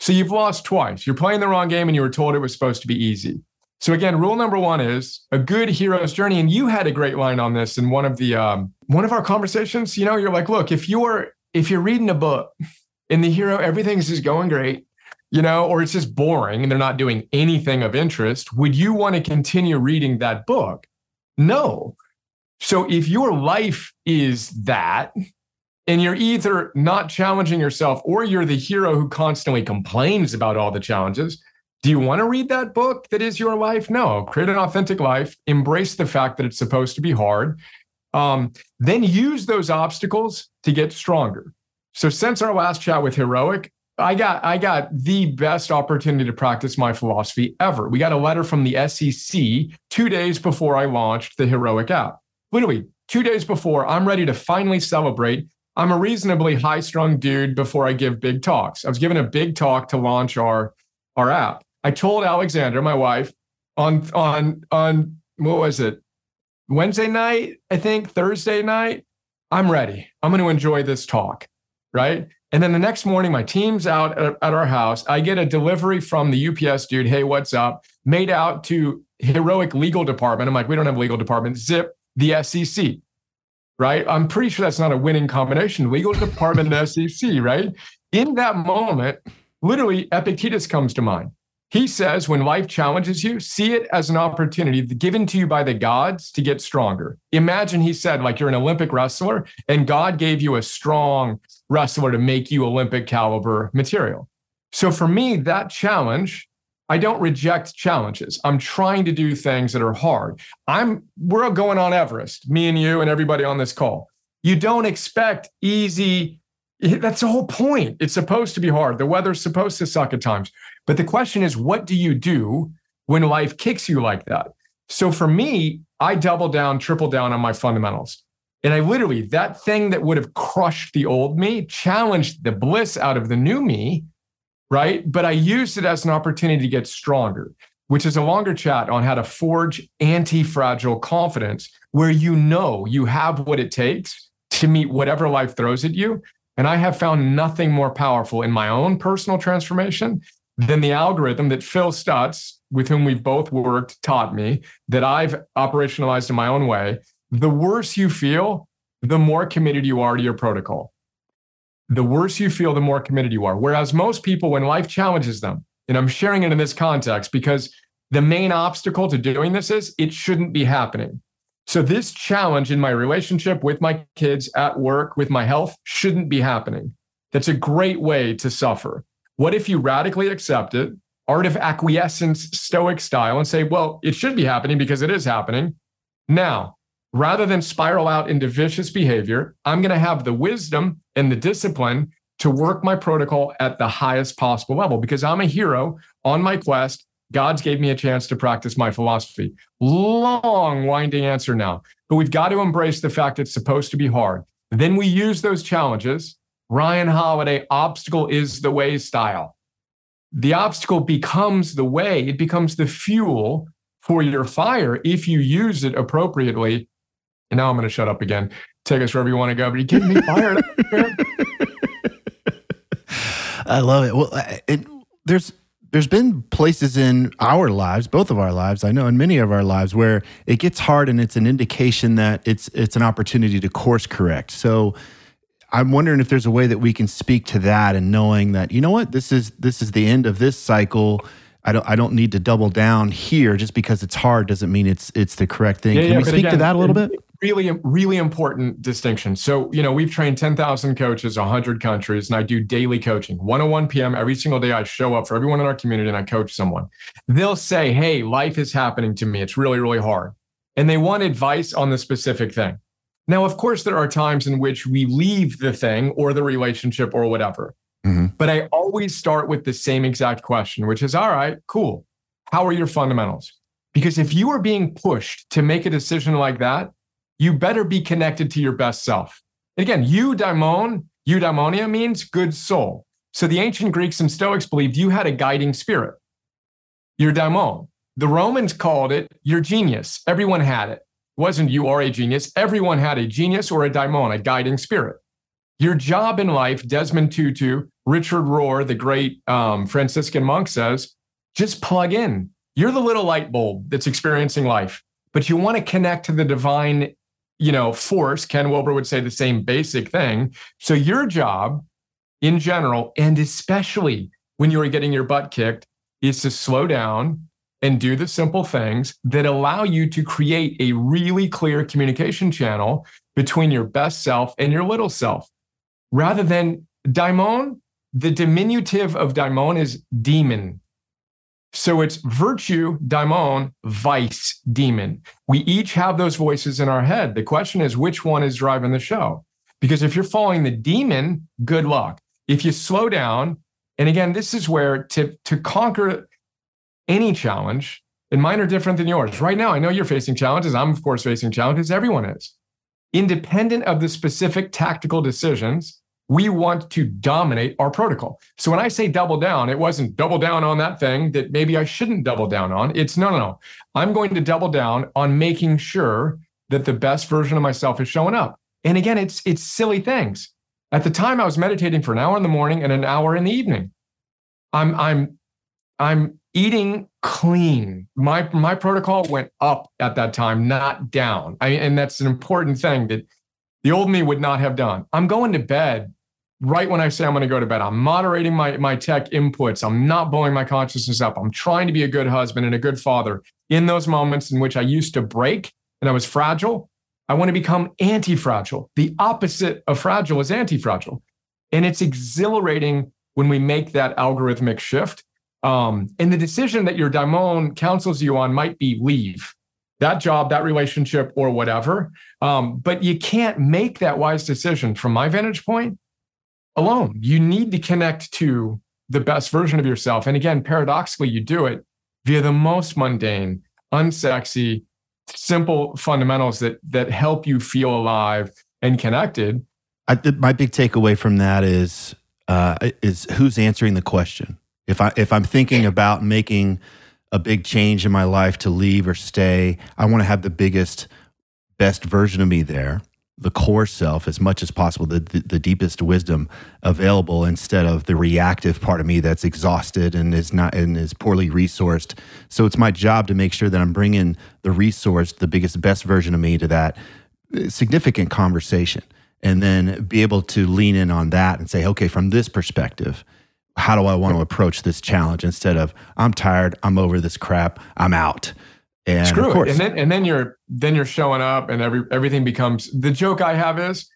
So you've lost twice. You're playing the wrong game and you were told it was supposed to be easy. So again, rule number one is a good hero's journey. And you had a great line on this in one of the um, one of our conversations. You know, you're like, look, if you're if you're reading a book and the hero everything's just going great, you know, or it's just boring and they're not doing anything of interest, would you want to continue reading that book? No. So if your life is that, and you're either not challenging yourself or you're the hero who constantly complains about all the challenges, do you want to read that book that is your life? No. Create an authentic life. Embrace the fact that it's supposed to be hard. Um, then use those obstacles to get stronger. So since our last chat with Heroic, I got I got the best opportunity to practice my philosophy ever. We got a letter from the SEC two days before I launched the Heroic app. Literally two days before, I'm ready to finally celebrate. I'm a reasonably high strung dude before I give big talks. I was given a big talk to launch our our app. I told Alexandra, my wife, on on on what was it? Wednesday night, I think, Thursday night, I'm ready. I'm going to enjoy this talk, right? And then the next morning, my team's out at, at, our house. I get a delivery from the UPS dude. Hey, what's up? Made out to heroic legal department. I'm like, we don't have a legal department. Zip the SEC, right? I'm pretty sure that's not a winning combination. Legal department and SEC, right? In that moment, literally, Epictetus comes to mind. He says, when life challenges you, see it as an opportunity given to you by the gods to get stronger. Imagine he said, like you're an Olympic wrestler, and God gave you a strong wrestler to make you Olympic caliber material. So for me, that challenge, I don't reject challenges. I'm trying to do things that are hard. I'm we're going on Everest, me and you and everybody on this call. You don't expect easy. That's the whole point. It's supposed to be hard. The weather's supposed to suck at times. But the question is, what do you do when life kicks you like that? So for me, I double down, triple down on my fundamentals. And I literally, that thing that would have crushed the old me challenged the bliss out of the new me, right? But I used it as an opportunity to get stronger, which is a longer chat on how to forge anti fragile confidence, where you know you have what it takes to meet whatever life throws at you. And I have found nothing more powerful in my own personal transformation than the algorithm that Phil Stutz, with whom we've both worked, taught me that I've operationalized in my own way. The worse you feel, the more committed you are to your protocol. The worse you feel, the more committed you are. Whereas most people, when life challenges them, and I'm sharing it in this context because the main obstacle to doing this is it shouldn't be happening. So, this challenge in my relationship with my kids, at work, with my health, shouldn't be happening. That's a great way to suffer. What if you radically accept it, art of acquiescence, stoic style, and say, well, it should be happening because it is happening. Now, rather than spiral out into vicious behavior, I'm going to have the wisdom and the discipline to work my protocol at the highest possible level because I'm a hero on my quest. God's gave me a chance to practice my philosophy. Long, winding answer now, but we've got to embrace the fact it's supposed to be hard. Then we use those challenges. Ryan Holiday, obstacle is the way style. The obstacle becomes the way, it becomes the fuel for your fire if you use it appropriately. And now I'm going to shut up again. Take us wherever you want to go, but you're getting me fired. I love it. Well, it, there's there's been places in our lives, both of our lives, I know in many of our lives, where it gets hard and it's an indication that it's it's an opportunity to course correct. So I'm wondering if there's a way that we can speak to that and knowing that, you know what, this is this is the end of this cycle. I don't I don't need to double down here just because it's hard doesn't mean it's it's the correct thing. Yeah, can yeah, we speak again, to that a little bit? Really really important distinction. So you know we've trained 10,000 coaches 100 countries and I do daily coaching. 101 p.m. every single day I show up for everyone in our community and I coach someone. They'll say hey life is happening to me. It's really really hard. And they want advice on the specific thing. Now of course there are times in which we leave the thing or the relationship or whatever. Mm-hmm. but I always start with the same exact question which is all right cool. How are your fundamentals? Because if you are being pushed to make a decision like that you better be connected to your best self. And again, eudaimon, eudaimonia means good soul. So the ancient Greeks and Stoics believed you had a guiding spirit, your daimon. The Romans called it your genius. Everyone had it. It wasn't you are a genius. Everyone had a genius or a daimon, a guiding spirit. Your job in life, Desmond Tutu, Richard Rohr, the great um, Franciscan monk says, just plug in. You're the little light bulb that's experiencing life, but you want to connect to the divine you know, force. Ken Wilber would say the same basic thing. So your job in general, and especially when you are getting your butt kicked, is to slow down and do the simple things that allow you to create a really clear communication channel between your best self and your little self. Rather than daimon, the diminutive of daimon is demon. So it's virtue, daimon, vice, demon. We each have those voices in our head. The question is, which one is driving the show? Because if you're following the demon, good luck. If you slow down, and again, this is where to, to conquer any challenge, and mine are different than yours. Right now, I know you're facing challenges. I'm, of course, facing challenges. Everyone is. Independent of the specific tactical decisions, we want to dominate our protocol. So when I say double down, it wasn't double down on that thing that maybe I shouldn't double down on. It's no, no, no. I'm going to double down on making sure that the best version of myself is showing up. And again, it's it's silly things. At the time I was meditating for an hour in the morning and an hour in the evening. I'm I'm I'm eating clean. My my protocol went up at that time, not down. I, and that's an important thing that the old me would not have done. I'm going to bed right when I say I'm going to go to bed. I'm moderating my, my tech inputs. I'm not blowing my consciousness up. I'm trying to be a good husband and a good father. In those moments in which I used to break and I was fragile, I want to become anti fragile. The opposite of fragile is anti fragile. And it's exhilarating when we make that algorithmic shift. Um, and the decision that your daimon counsels you on might be leave that job, that relationship, or whatever. Um, but you can't make that wise decision from my vantage point alone. You need to connect to the best version of yourself. And again, paradoxically, you do it via the most mundane, unsexy, simple fundamentals that that help you feel alive and connected. I, my big takeaway from that is uh, is who's answering the question. If I if I'm thinking about making a big change in my life to leave or stay, I want to have the biggest, best version of me there the core self as much as possible, the, the, the, deepest wisdom available instead of the reactive part of me that's exhausted and is not and is poorly resourced. So it's my job to make sure that I'm bringing the resource, the biggest, best version of me to that uh, significant conversation, and then be able to lean in on that and say, okay, from this perspective, how do I want to approach this challenge instead of I'm tired, I'm over this crap, I'm out. And Screw it. And then and then you're then you're showing up and every everything becomes the joke I have is,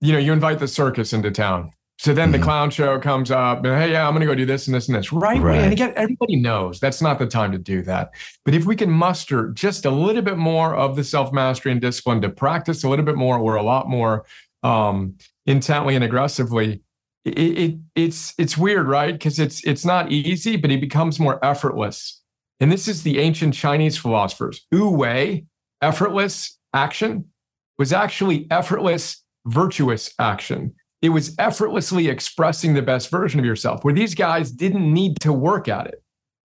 you know, you invite the circus into town. So then mm-hmm. the clown show comes up, and hey, yeah, I'm going to go do this and this and this, right? right? And again, everybody knows that's not the time to do that. But if we can muster just a little bit more of the self mastery and discipline to practice a little bit more, or a lot more um, intently and aggressively, it, it it's it's weird, right? Because it's it's not easy, but it becomes more effortless. And this is the ancient Chinese philosophers. Wu Wei, effortless action, was actually effortless, virtuous action it was effortlessly expressing the best version of yourself, where these guys didn't need to work at it.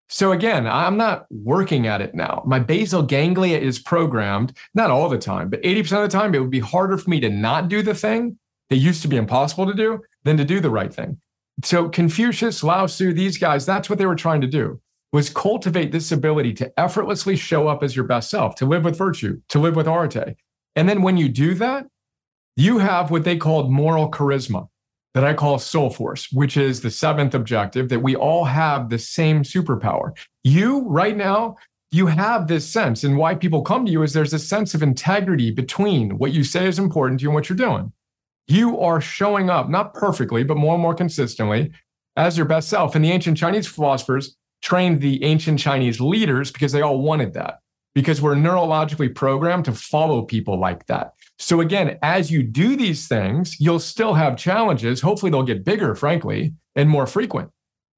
So again, I'm not working at it now. My basal ganglia is programmed, not all the time, but 80% of the time, it would be harder for me to not do the thing that used to be impossible to do than to do the right thing. So Confucius, Lao Tzu, these guys, that's what they were trying to do was cultivate this ability to effortlessly show up as your best self, to live with virtue, to live with Arete. And then when you do that, you have what they called moral charisma that I call soul force, which is the seventh objective that we all have the same superpower. You, right now, you have this sense, and why people come to you is there's a sense of integrity between what you say is important to you and what you're doing. You are showing up, not perfectly, but more and more consistently as your best self. And the ancient Chinese philosophers trained the ancient Chinese leaders because they all wanted that, because we're neurologically programmed to follow people like that. So again, as you do these things, you'll still have challenges. Hopefully, they'll get bigger, frankly, and more frequent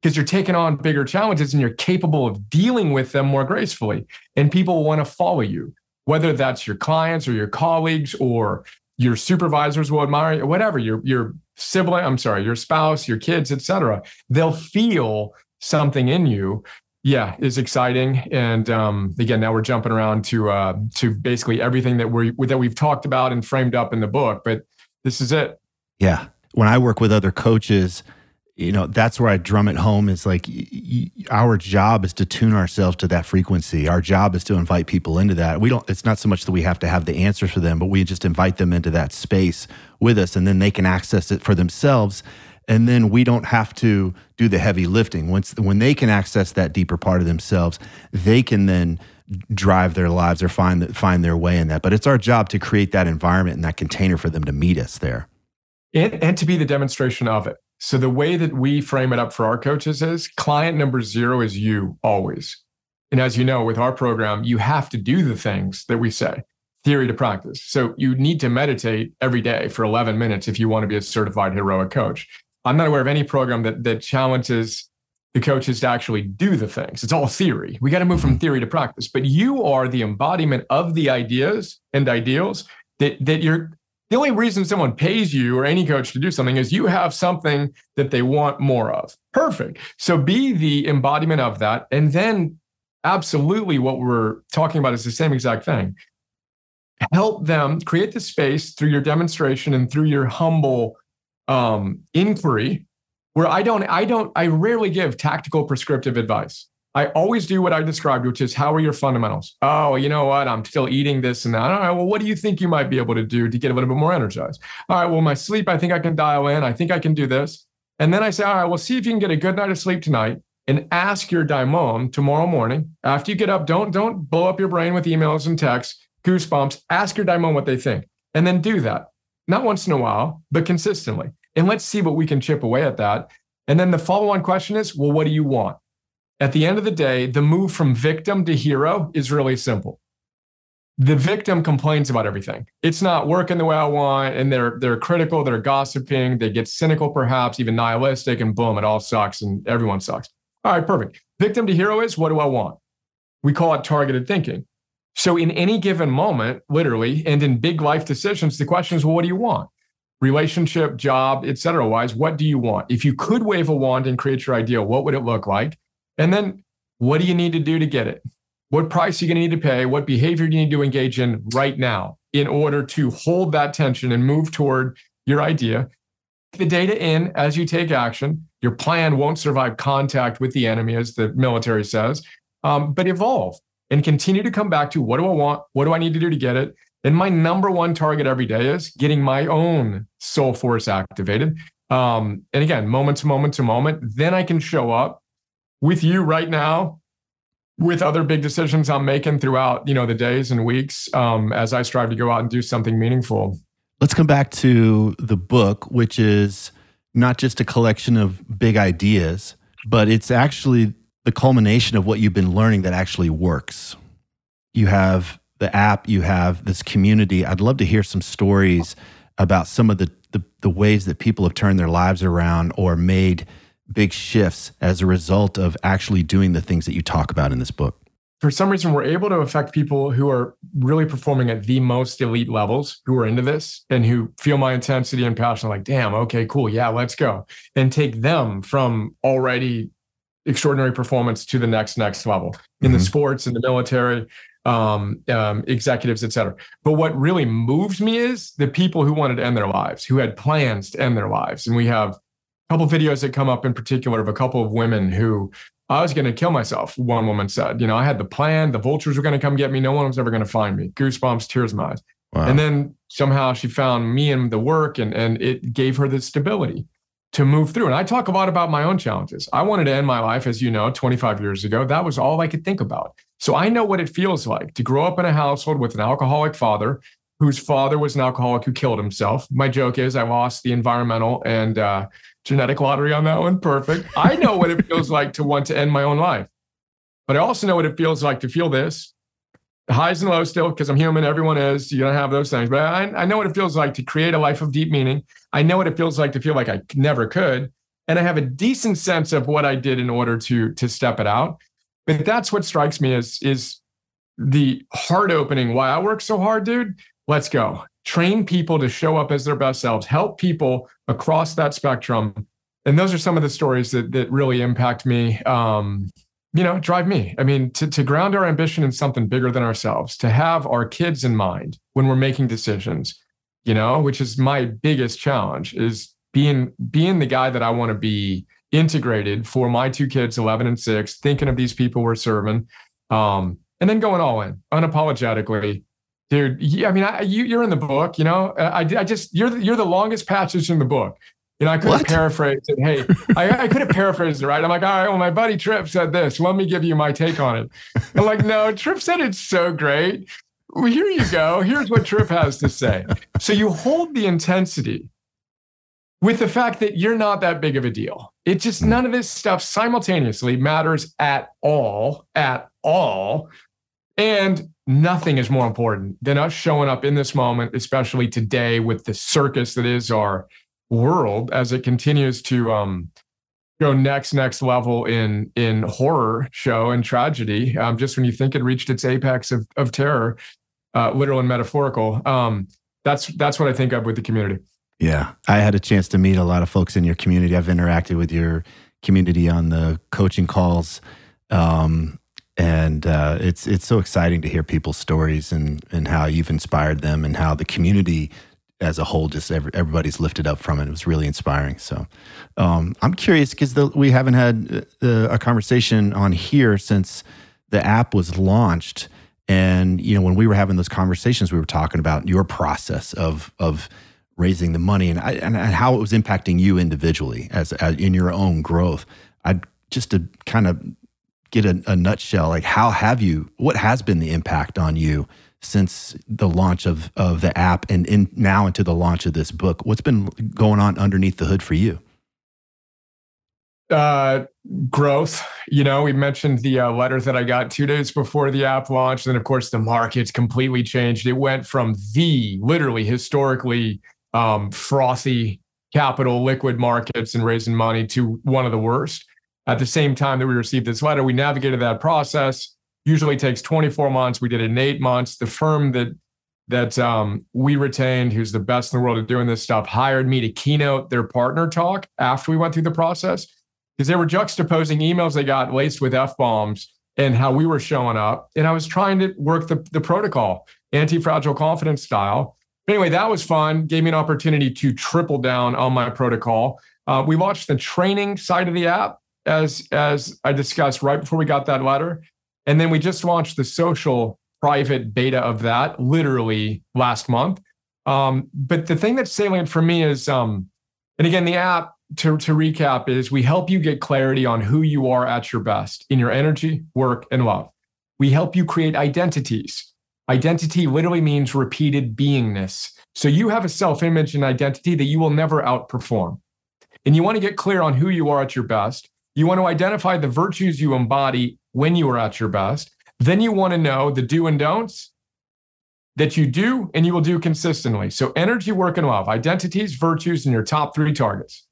because you're taking on bigger challenges and you're capable of dealing with them more gracefully. And people want to follow you, whether that's your clients or your colleagues or your supervisors will admire you, whatever, your, your sibling, I'm sorry, your spouse, your kids, etc. They'll feel something in you yeah, is exciting. And um, again, now we're jumping around to uh, to basically everything that we that we've talked about and framed up in the book. But this is it. Yeah, when I work with other coaches, you know that's where I drum it home. Is like y- y- our job is to tune ourselves to that frequency. Our job is to invite people into that. We don't. It's not so much that we have to have the answers for them, but we just invite them into that space with us, and then they can access it for themselves and then we don't have to do the heavy lifting. Once when they can access that deeper part of themselves they can then drive their lives or find find their way in that. But it's our job to create that environment and that container for them to meet us there. And, and to be the demonstration of it. So the way that we frame it up for our coaches is client number zero is you always. And as you know with our program you have to do the things that we say. Theory to practice. So you need to meditate every day for 11 minutes if you want to be a certified heroic coach I'm not aware of any program that that challenges the coaches to actually do the things. It's all theory. We got to move from mm-hmm. theory to practice. But you are the embodiment of the ideas and ideals that that you're the only reason someone pays you or any coach to do something is you have something that they want more of. Perfect. So be the embodiment of that. And then absolutely what we're talking about is the same exact thing. Help them create the space through your demonstration and through your humble um, inquiry where I don't, I don't, I rarely give tactical prescriptive advice. I always do what I described, which is how are your fundamentals? Oh, you know what? I'm still eating this and that. All right. Well, what do you think you might be able to do to get a little bit more energized? All right. Well, my sleep, I think I can dial in. I think I can do this. And then I say, all right, well, see if you can get a good night of sleep tonight and ask your daimon tomorrow morning after you get up. Don't, don't blow up your brain with emails and texts, goosebumps. Ask your daimon what they think and then do that not once in a while, but consistently. And let's see what we can chip away at that. And then the follow on question is well, what do you want? At the end of the day, the move from victim to hero is really simple. The victim complains about everything. It's not working the way I want, and they're they're critical, they're gossiping, they get cynical, perhaps even nihilistic, and boom, it all sucks and everyone sucks. All right, perfect. Victim to hero is what do I want? We call it targeted thinking. So, in any given moment, literally, and in big life decisions, the question is, well, what do you want? Relationship, job, et cetera, wise, what do you want? If you could wave a wand and create your ideal, what would it look like? And then, what do you need to do to get it? What price are you going to need to pay? What behavior do you need to engage in right now in order to hold that tension and move toward your idea? The data in as you take action. Your plan won't survive contact with the enemy, as the military says, um, but evolve and continue to come back to what do I want? What do I need to do to get it? And my number one target every day is getting my own soul force activated. Um, and again, moment to moment to moment, then I can show up with you right now with other big decisions I'm making throughout, you know, the days and weeks um, as I strive to go out and do something meaningful. Let's come back to the book, which is not just a collection of big ideas, but it's actually the culmination of what you've been learning that actually works. You have the app, you have this community. I'd love to hear some stories about some of the, the, the ways that people have turned their lives around or made big shifts as a result of actually doing the things that you talk about in this book for some reason we're able to affect people who are really performing at the most elite levels who are into this and who feel my intensity and passion like damn okay cool yeah let's go and take them from already extraordinary performance to the next next level in mm-hmm. the sports in the military um, um, executives etc but what really moves me is the people who wanted to end their lives who had plans to end their lives and we have a couple videos that come up in particular of a couple of women who I was going to kill myself. One woman said, you know, I had the plan. The vultures were going to come get me. No one was ever going to find me. Goosebumps, tears in my eyes. Wow. And then somehow she found me and the work, and and it gave her the stability to move through. And I talk a lot about my own challenges. I wanted to end my life, as you know, 25 years ago. That was all I could think about. So I know what it feels like to grow up in a household with an alcoholic father whose father was an alcoholic who killed himself. My joke is I lost the environmental and uh, genetic lottery on that one. Perfect. I know what it feels like to want to end my own life, but I also know what it feels like to feel this highs and lows still, because I'm human. Everyone is. You don't have those things. But I, I know what it feels like to create a life of deep meaning. I know what it feels like to feel like I never could. And I have a decent sense of what I did in order to, to step it out. But that's what strikes me as is the heart opening why I work so hard, dude. Let's go train people to show up as their best selves, help people across that spectrum. And those are some of the stories that that really impact me. Um, you know, drive me. I mean, to, to ground our ambition in something bigger than ourselves, to have our kids in mind when we're making decisions, you know, which is my biggest challenge is being being the guy that I want to be integrated for my two kids, 11 and six, thinking of these people we're serving, um, and then going all in unapologetically dude. Yeah, I mean, I, you, you're in the book. You know, I, I just you're the, you're the longest passage in the book. You know, I could have paraphrased it. Hey, I, I could have paraphrased it, right? I'm like, all right, well, my buddy Tripp said this. Let me give you my take on it. I'm like, no, Tripp said it's so great. Well, here you go. Here's what Tripp has to say. So you hold the intensity with the fact that you're not that big of a deal. It just hmm. none of this stuff simultaneously matters at all, at all. And nothing is more important than us showing up in this moment, especially today with the circus that is our world as it continues to um, go next next level in in horror show and tragedy. Um, just when you think it reached its apex of of terror, uh, literal and metaphorical. Um, that's that's what I think of with the community. Yeah, I had a chance to meet a lot of folks in your community. I've interacted with your community on the coaching calls. Um, and uh, it's it's so exciting to hear people's stories and and how you've inspired them and how the community as a whole just every, everybody's lifted up from it. It was really inspiring. So um, I'm curious because we haven't had uh, a conversation on here since the app was launched. And you know, when we were having those conversations, we were talking about your process of of raising the money and and, how it was impacting you individually as, as in your own growth. I just to kind of get a, a nutshell, like how have you, what has been the impact on you since the launch of, of the app and in now into the launch of this book? What's been going on underneath the hood for you? Uh, growth. You know, we mentioned the uh, letter that I got two days before the app launched. And of course, the market's completely changed. It went from the literally historically um, frothy capital liquid markets and raising money to one of the worst. At the same time that we received this letter, we navigated that process. Usually takes 24 months. We did it in eight months. The firm that that um, we retained, who's the best in the world at doing this stuff, hired me to keynote their partner talk after we went through the process because they were juxtaposing emails they got laced with f bombs and how we were showing up. And I was trying to work the, the protocol, anti fragile confidence style. Anyway, that was fun. Gave me an opportunity to triple down on my protocol. Uh, we launched the training side of the app as as I discussed right before we got that letter. And then we just launched the social private beta of that literally last month. Um, but the thing that's salient for me is, um, and again, the app to, to recap is we help you get clarity on who you are at your best in your energy, work, and love. We help you create identities. Identity literally means repeated beingness. So you have a self image and identity that you will never outperform. and you want to get clear on who you are at your best. You want to identify the virtues you embody when you are at your best. Then you want to know the do and don'ts that you do and you will do consistently. So, energy, work, and love, identities, virtues, and your top three targets.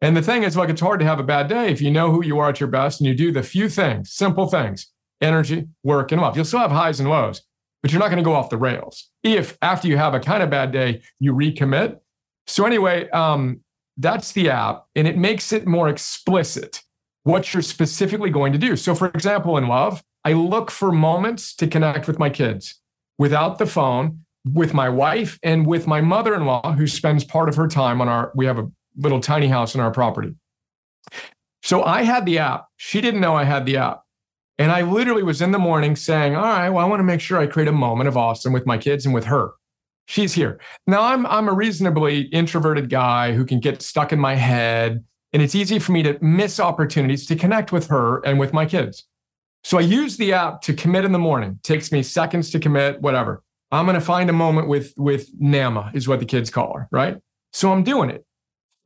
And the thing is, like, it's hard to have a bad day if you know who you are at your best and you do the few things, simple things energy, work, and love. You'll still have highs and lows, but you're not going to go off the rails. If after you have a kind of bad day, you recommit. So, anyway, um, that's the app, and it makes it more explicit what you're specifically going to do. So, for example, in love, I look for moments to connect with my kids without the phone, with my wife, and with my mother in law, who spends part of her time on our, we have a little tiny house in our property. So I had the app. She didn't know I had the app. And I literally was in the morning saying, All right, well, I want to make sure I create a moment of awesome with my kids and with her. She's here. Now I'm I'm a reasonably introverted guy who can get stuck in my head. And it's easy for me to miss opportunities to connect with her and with my kids. So I use the app to commit in the morning. takes me seconds to commit, whatever. I'm going to find a moment with with Nama is what the kids call her, right? So I'm doing it.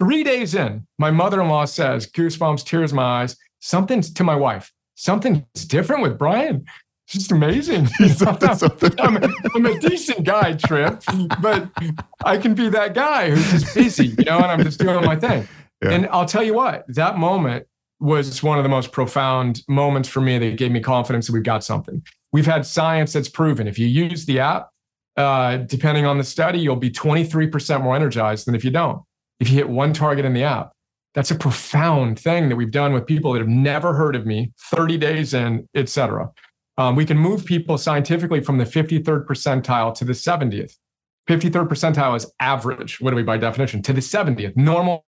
Three days in, my mother-in-law says, goosebumps, tears in my eyes. Something's to my wife. Something's different with Brian. It's just amazing. something, something. I'm, a, I'm, a decent guy, Tripp, but I can be that guy who's just busy, you know, and I'm just doing my thing. And I'll tell you what, that moment was one of the most profound moments for me that gave me confidence that we've got something. We've had science that's proven if you use the app, uh, depending on the study, you'll be 23% more energized than if you don't if you hit one target in the app. That's a profound thing that we've done with people that have never heard of me, 30 days in, et cetera. Um, we can move people scientifically from the 53rd percentile to the 70th. 53rd percentile is average, what do we by definition, to the 70th, normal,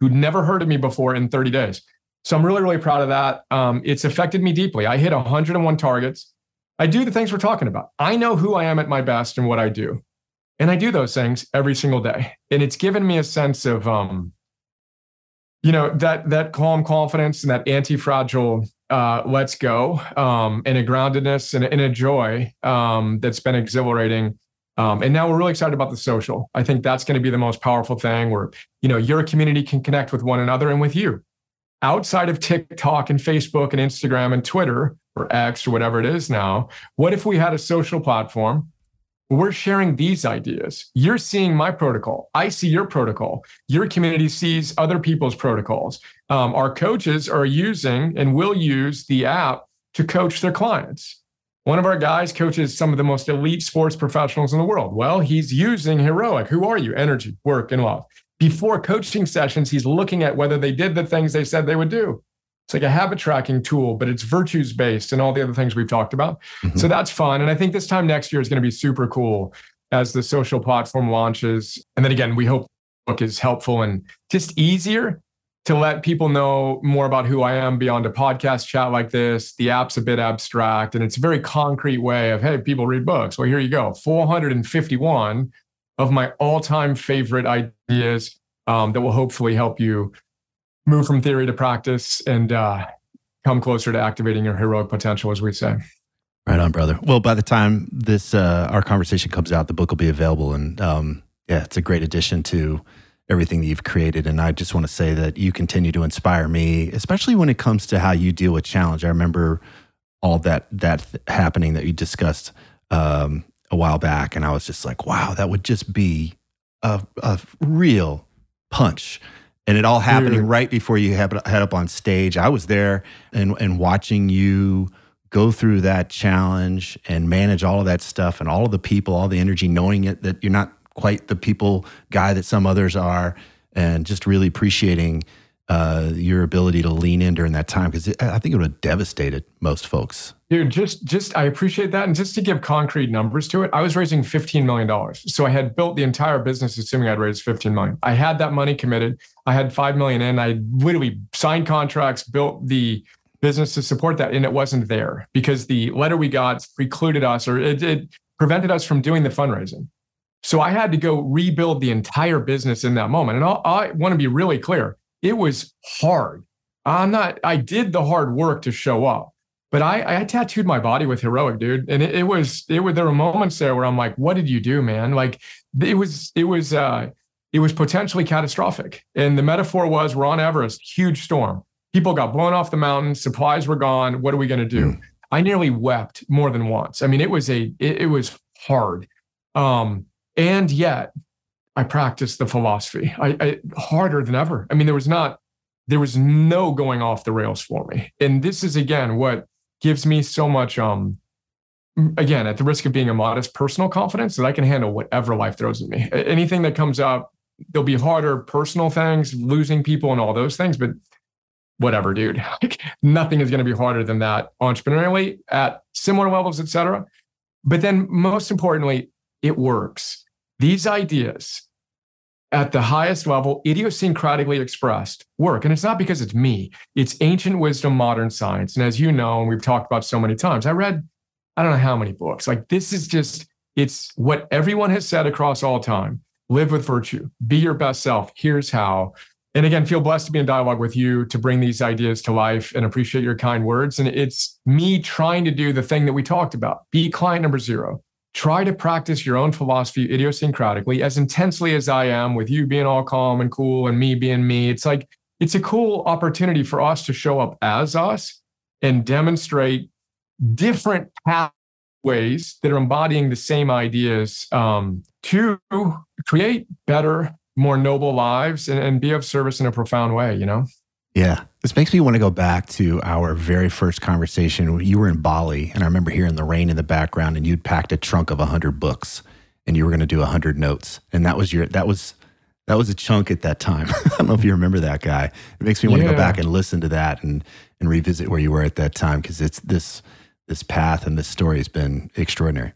who'd never heard of me before in 30 days. So I'm really, really proud of that. Um, it's affected me deeply. I hit 101 targets. I do the things we're talking about. I know who I am at my best and what I do. And I do those things every single day. And it's given me a sense of um, you know, that that calm confidence and that anti-fragile uh, let's go um, and a groundedness and, and a joy um, that's been exhilarating. Um, and now we're really excited about the social. I think that's going to be the most powerful thing where, you know, your community can connect with one another and with you. Outside of TikTok and Facebook and Instagram and Twitter or X or whatever it is now, what if we had a social platform we're sharing these ideas. You're seeing my protocol. I see your protocol. Your community sees other people's protocols. Um, our coaches are using and will use the app to coach their clients. One of our guys coaches some of the most elite sports professionals in the world. Well, he's using Heroic. Who are you? Energy, work, and love. Before coaching sessions, he's looking at whether they did the things they said they would do. It's like a habit tracking tool, but it's virtues based and all the other things we've talked about. Mm-hmm. So that's fun. And I think this time next year is going to be super cool as the social platform launches. And then again, we hope book is helpful and just easier to let people know more about who I am beyond a podcast chat like this. The app's a bit abstract and it's a very concrete way of, hey, people read books. Well, here you go 451 of my all time favorite ideas um, that will hopefully help you move from theory to practice and uh, come closer to activating your heroic potential, as we say. Right on, brother. Well, by the time this uh, our conversation comes out, the book will be available, and um, yeah, it's a great addition to everything that you've created. And I just want to say that you continue to inspire me, especially when it comes to how you deal with challenge. I remember all that that happening that you discussed um, a while back, and I was just like, wow, that would just be a, a real punch and it all happening right before you head up on stage. I was there and and watching you go through that challenge and manage all of that stuff and all of the people, all the energy, knowing it that you're not quite the people guy that some others are, and just really appreciating uh, your ability to lean in during that time because I think it would have devastated most folks. Dude, just just I appreciate that, and just to give concrete numbers to it, I was raising fifteen million dollars. So I had built the entire business assuming I'd raise fifteen million. I had that money committed. I had five million in. I literally signed contracts, built the business to support that, and it wasn't there because the letter we got precluded us, or it, it prevented us from doing the fundraising. So I had to go rebuild the entire business in that moment. And I'll, I want to be really clear it was hard. I'm not, I did the hard work to show up, but I, I tattooed my body with heroic, dude. And it, it was, it was, there were moments there where I'm like, what did you do, man? Like it was, it was, uh, it was potentially catastrophic. And the metaphor was we're on Everest, huge storm. People got blown off the mountain, supplies were gone. What are we going to do? Mm. I nearly wept more than once. I mean, it was a it, it was hard. Um, and yet I practiced the philosophy. I, I harder than ever. I mean, there was not there was no going off the rails for me. And this is again what gives me so much um again at the risk of being a modest personal confidence that I can handle whatever life throws at me. Anything that comes up, there'll be harder personal things, losing people and all those things, but whatever, dude. Like nothing is going to be harder than that entrepreneurially at similar levels, et cetera. But then most importantly, it works. These ideas at the highest level, idiosyncratically expressed, work. And it's not because it's me, it's ancient wisdom, modern science. And as you know, and we've talked about so many times, I read, I don't know how many books. Like this is just, it's what everyone has said across all time live with virtue, be your best self. Here's how. And again, feel blessed to be in dialogue with you to bring these ideas to life and appreciate your kind words. And it's me trying to do the thing that we talked about be client number zero. Try to practice your own philosophy idiosyncratically as intensely as I am with you being all calm and cool and me being me. It's like, it's a cool opportunity for us to show up as us and demonstrate different pathways that are embodying the same ideas um, to create better more noble lives and, and be of service in a profound way, you know? Yeah. This makes me want to go back to our very first conversation. You were in Bali, and I remember hearing the rain in the background, and you'd packed a trunk of 100 books and you were going to do 100 notes. And that was your, that was, that was a chunk at that time. I don't know if you remember that guy. It makes me want yeah. to go back and listen to that and, and revisit where you were at that time because it's this, this path and this story has been extraordinary.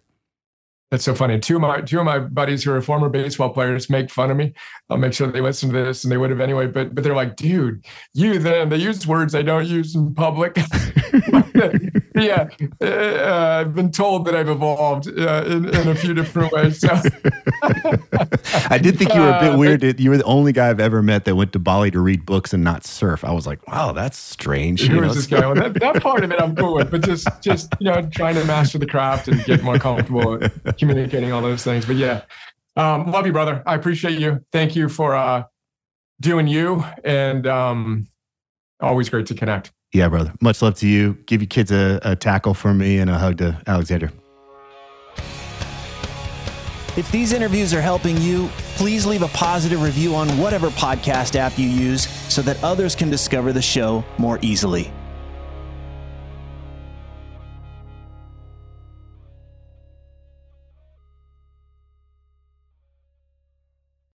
That's so funny. Two of my two of my buddies who are former baseball players make fun of me. I'll make sure they listen to this, and they would have anyway. But but they're like, dude, you then they use words I don't use in public. yeah, uh, I've been told that I've evolved uh, in, in a few different ways. So. I did think you were a bit uh, weird. You were the only guy I've ever met that went to Bali to read books and not surf. I was like, wow, that's strange. Who is this guy? Well, that, that part of it I'm cool with, but just just you know trying to master the craft and get more comfortable communicating all those things. But yeah, um, love you, brother. I appreciate you. Thank you for uh, doing you, and um, always great to connect. Yeah, brother. Much love to you. Give your kids a, a tackle from me and a hug to Alexandra. If these interviews are helping you, please leave a positive review on whatever podcast app you use so that others can discover the show more easily.